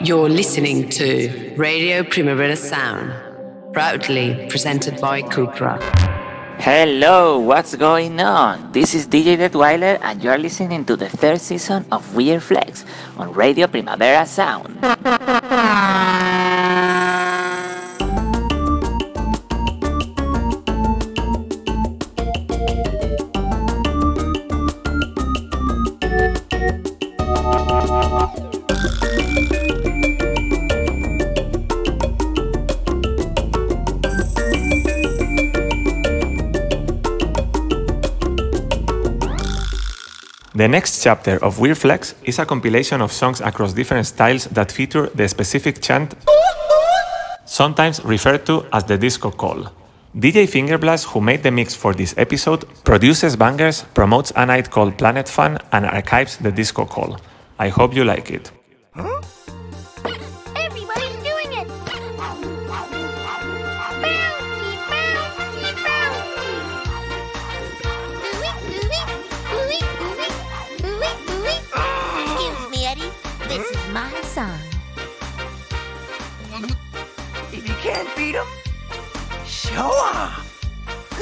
You're listening to Radio Primavera Sound, proudly presented by Cupra. Hello, what's going on? This is DJ Detweiler and you're listening to the third season of Weird Flex on Radio Primavera Sound. The next chapter of Weird Flex is a compilation of songs across different styles that feature the specific chant, sometimes referred to as the disco call. DJ Fingerblast, who made the mix for this episode, produces bangers, promotes a night called Planet Fun, and archives the disco call. I hope you like it. Huh? Show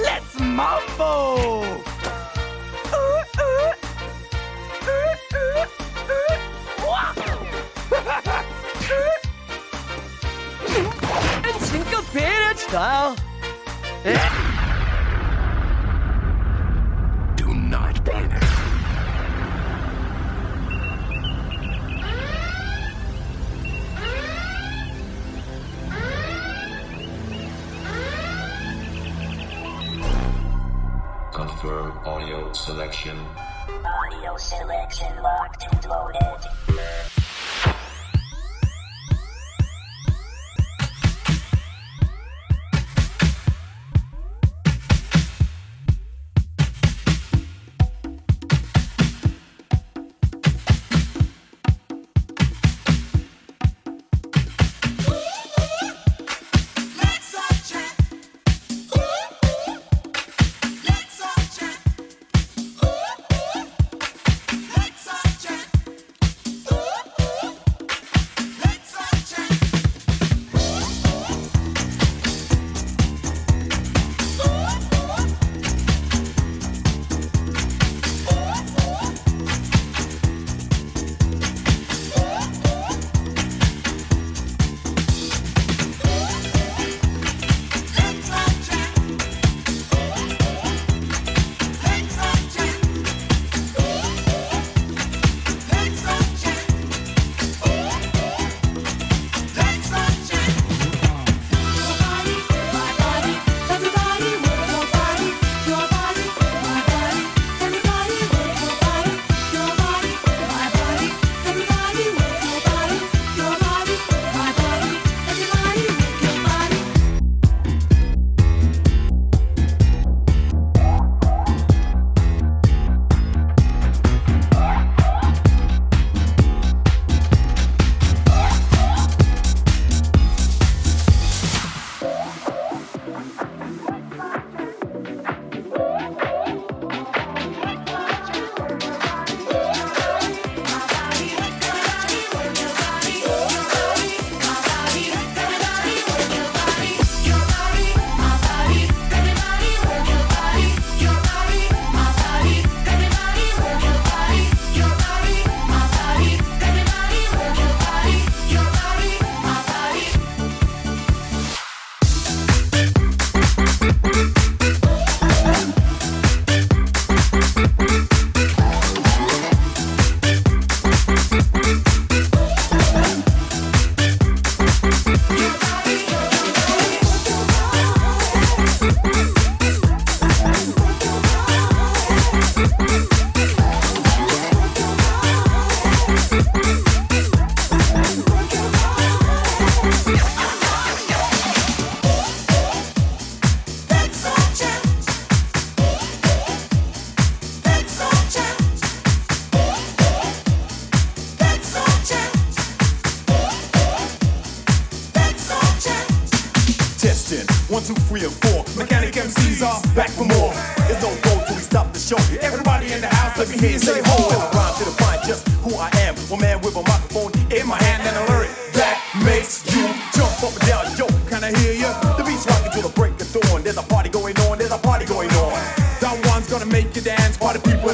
Let's mambo! and syncopated style. Audio selection. Audio selection locked and loaded.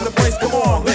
The place, come on,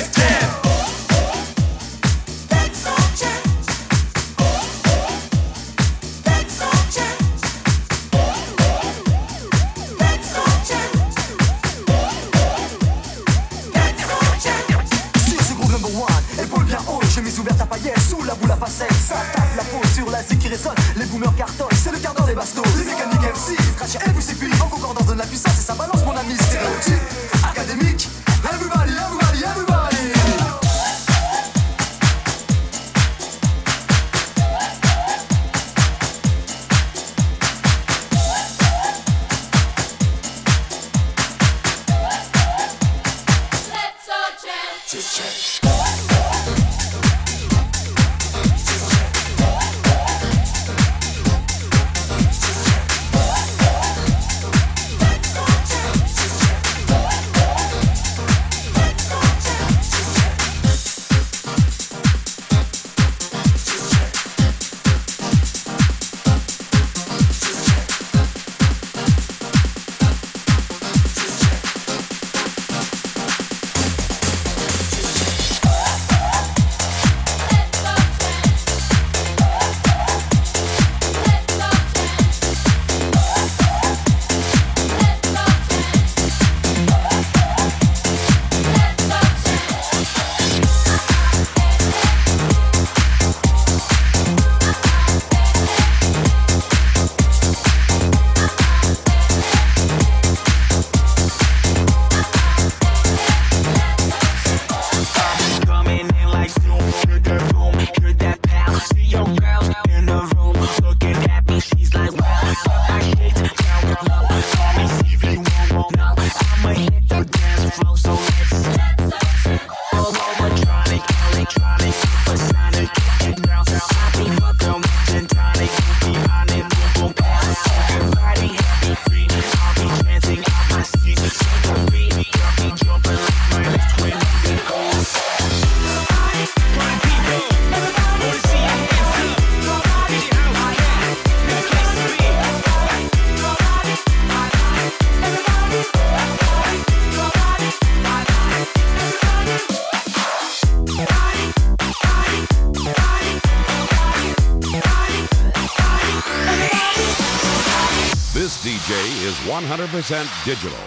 100% digital.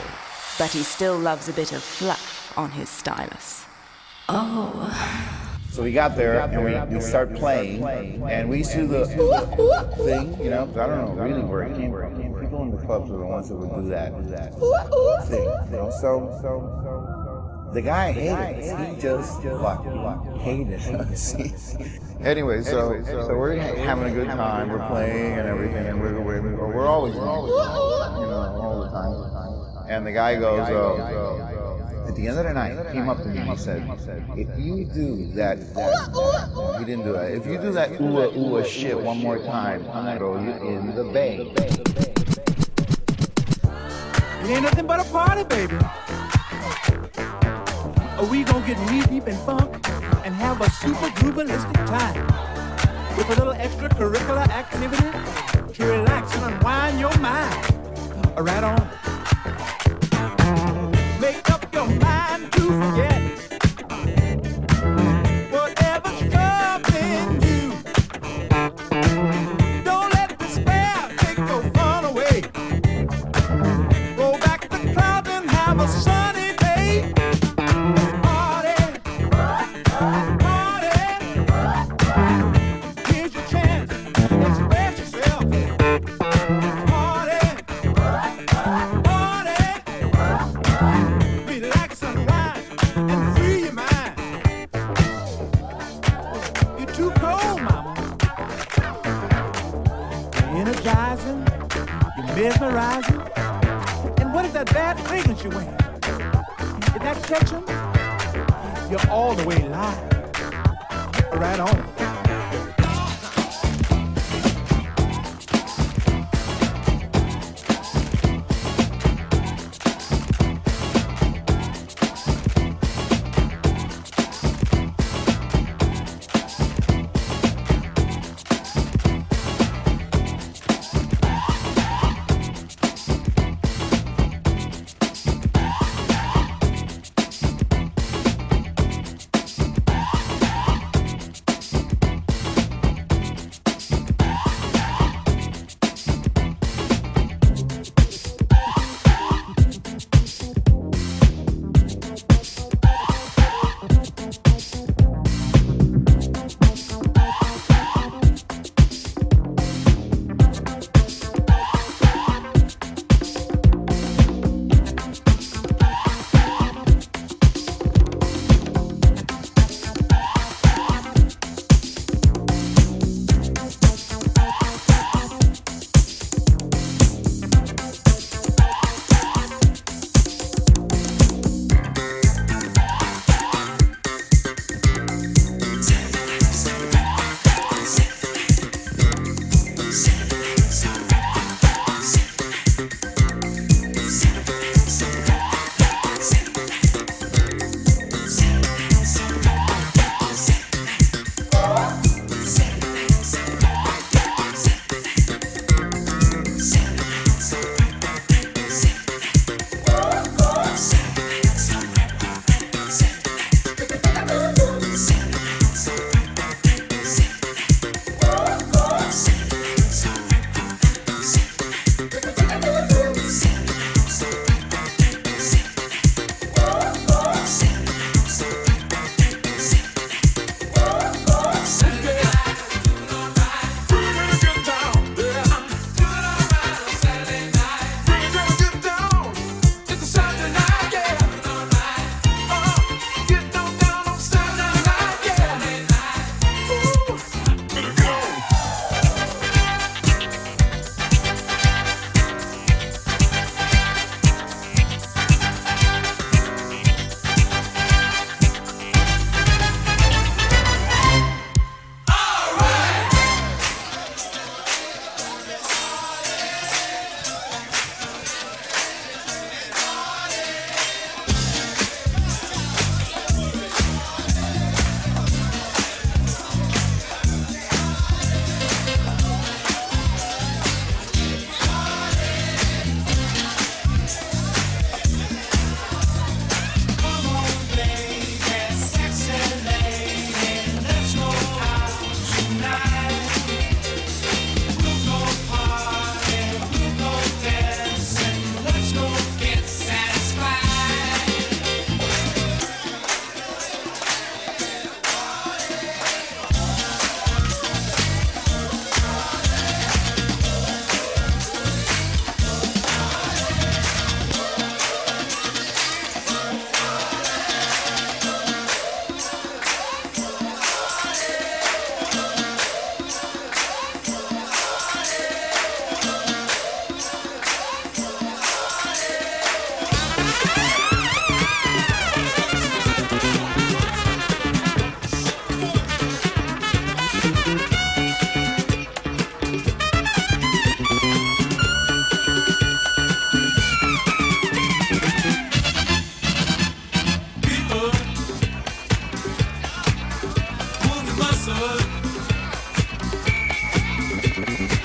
but he still loves a bit of fluff on his stylus. Oh. So we got there and we, we start playing, and we used to do the thing, you know, I don't know really where it came from. People in the clubs are the ones that would do that thing, you know. So, so the guy hated us. He just fucking hated us. anyway, so so we're having a good time. We're playing and everything, and we're we're, we're always, you know, all the time. And the guy goes, uh, at the end of the night, he came up to me and he said, if you do that, that he didn't do that. If you do that ooh ooh shit one more time, I'm gonna throw you in the bay. It ain't nothing but a party, baby. Are we gonna get knee deep in funk and have a super groovalistic time with a little extracurricular activity to relax and unwind your mind? Right on. Make up your mind to forget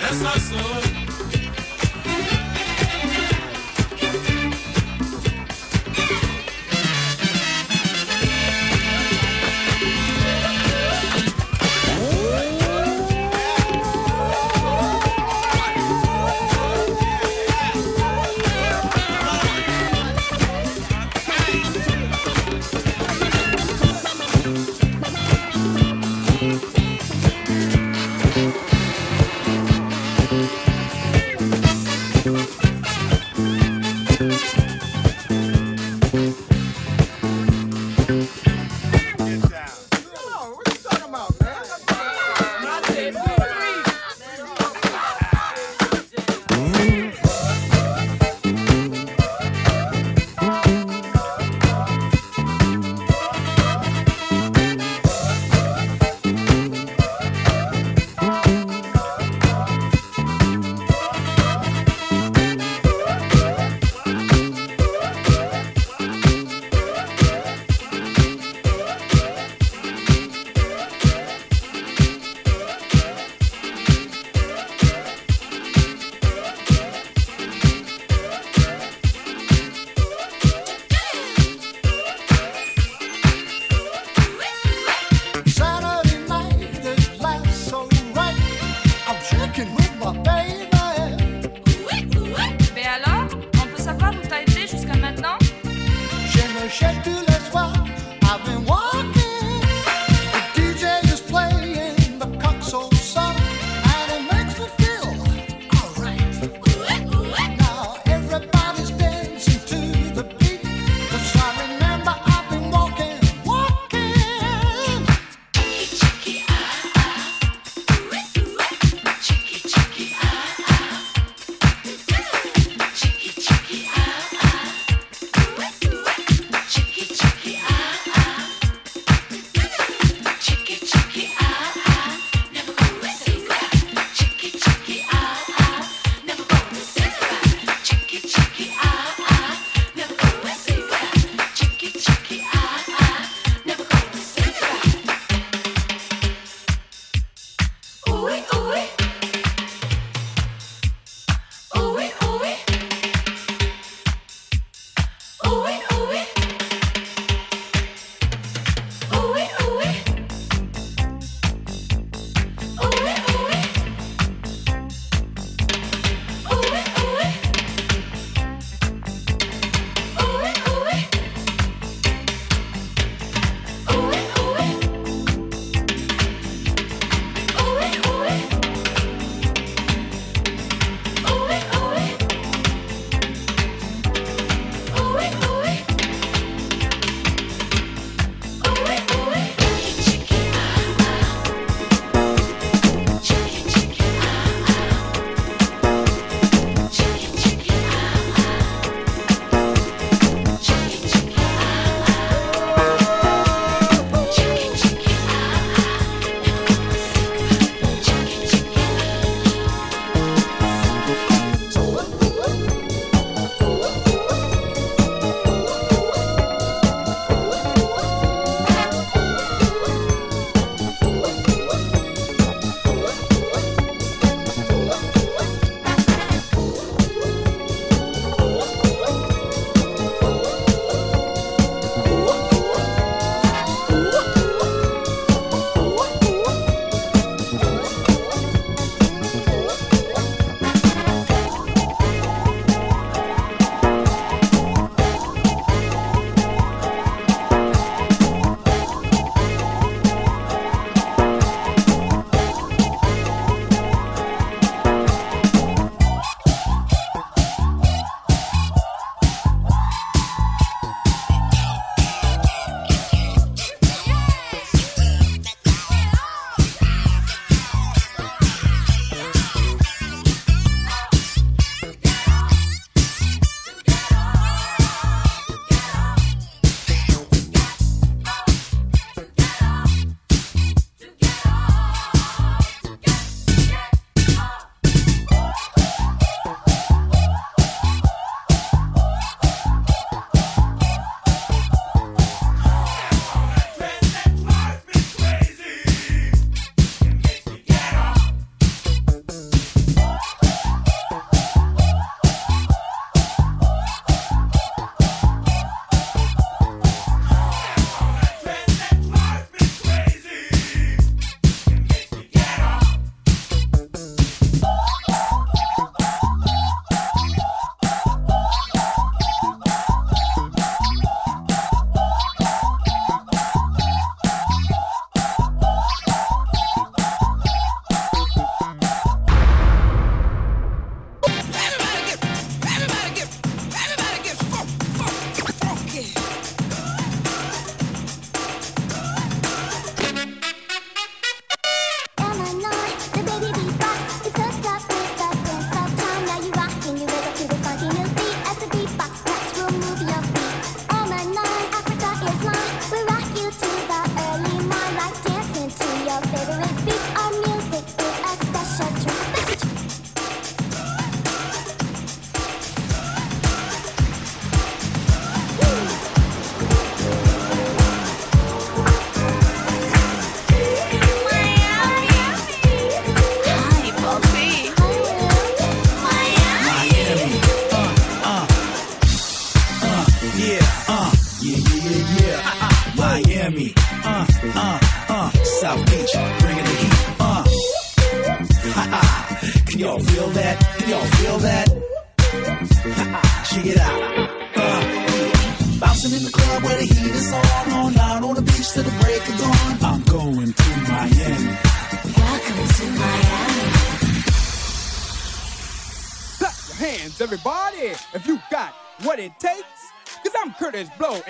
Let's hustle.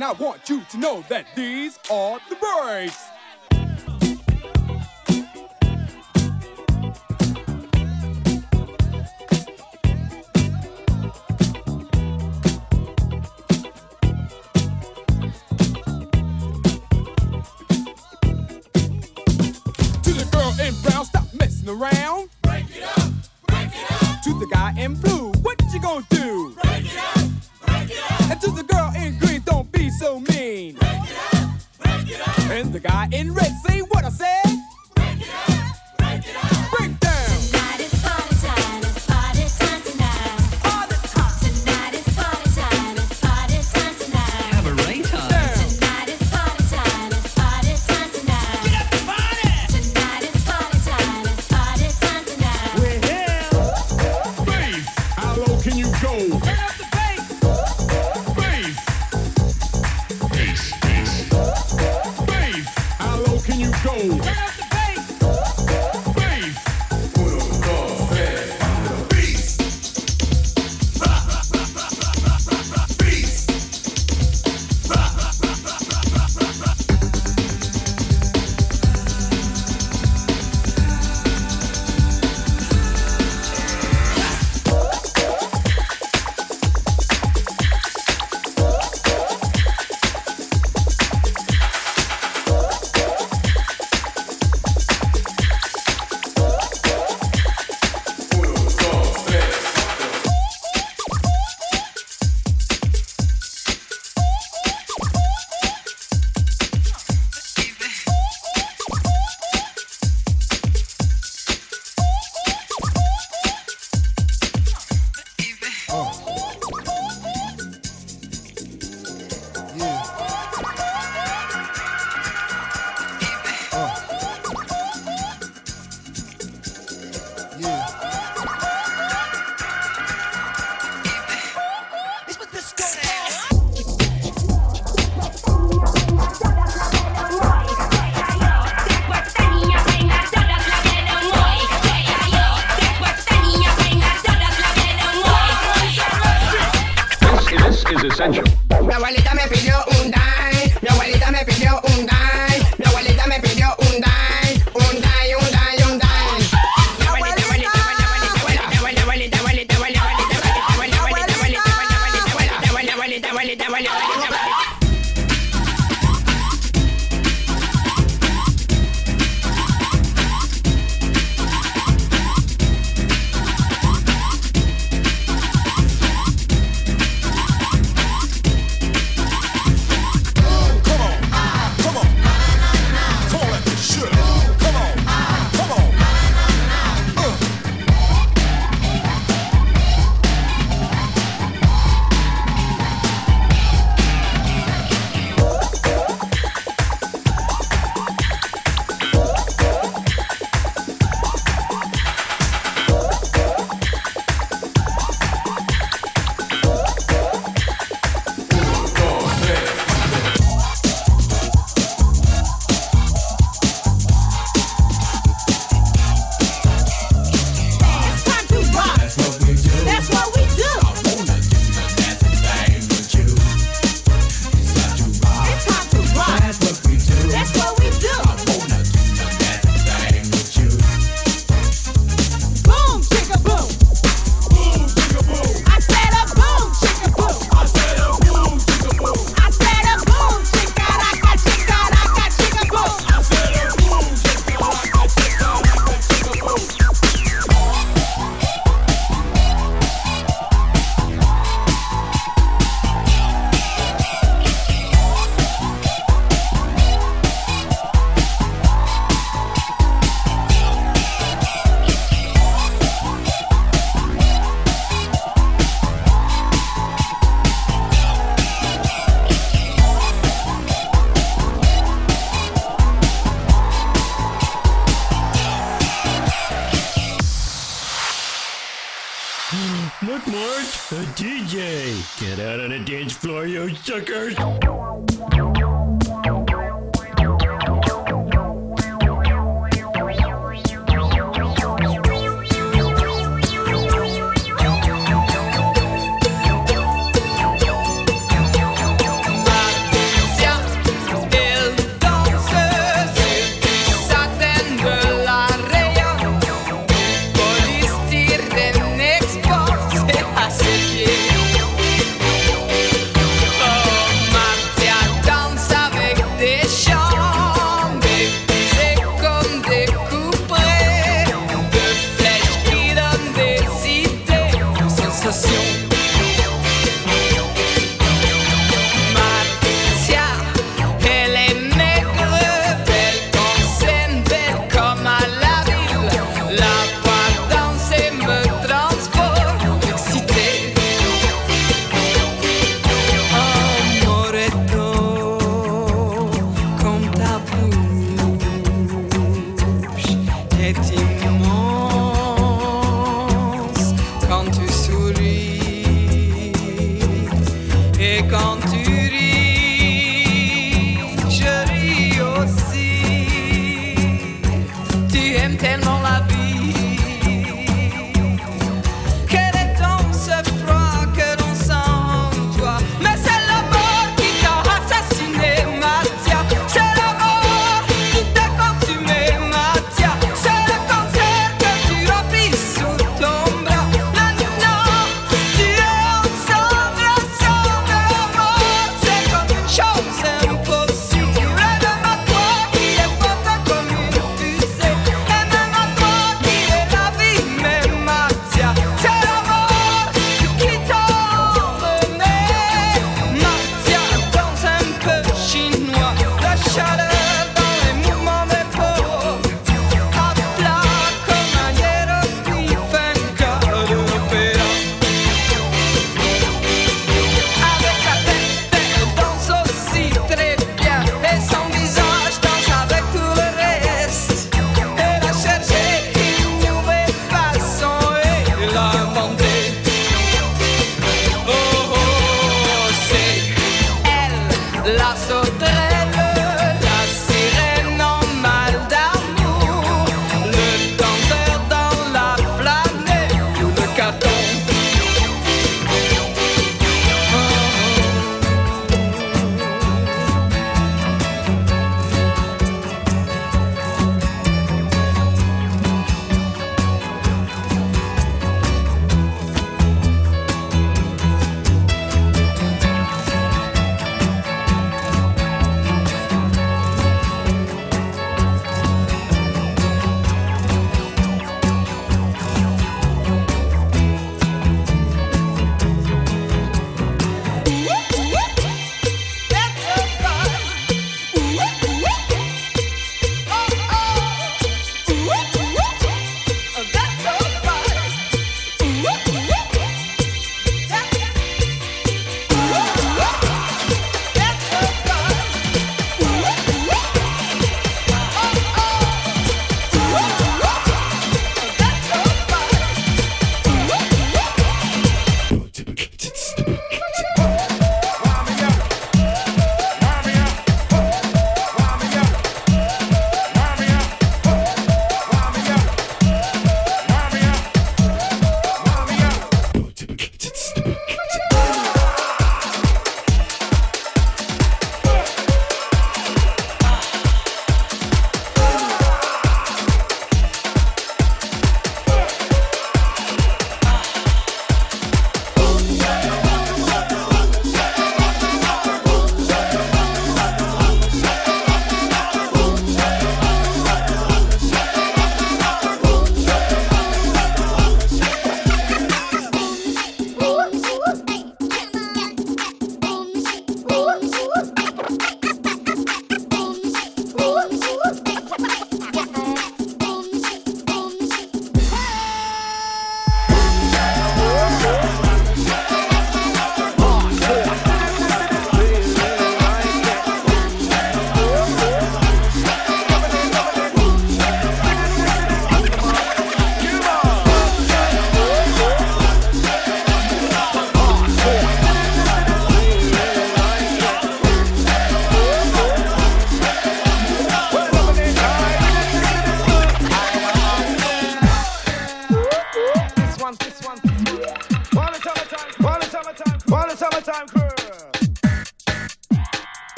and I want you to know that these are the breaks.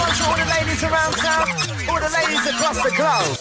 all the ladies around town, all the ladies across the globe.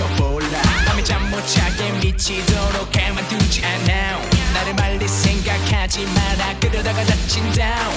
미쳐볼라. 밤에 잠 못 자게 미치도록 해만 두지 않아. 나를 말리 생각하지 마라. 그러다가 다친다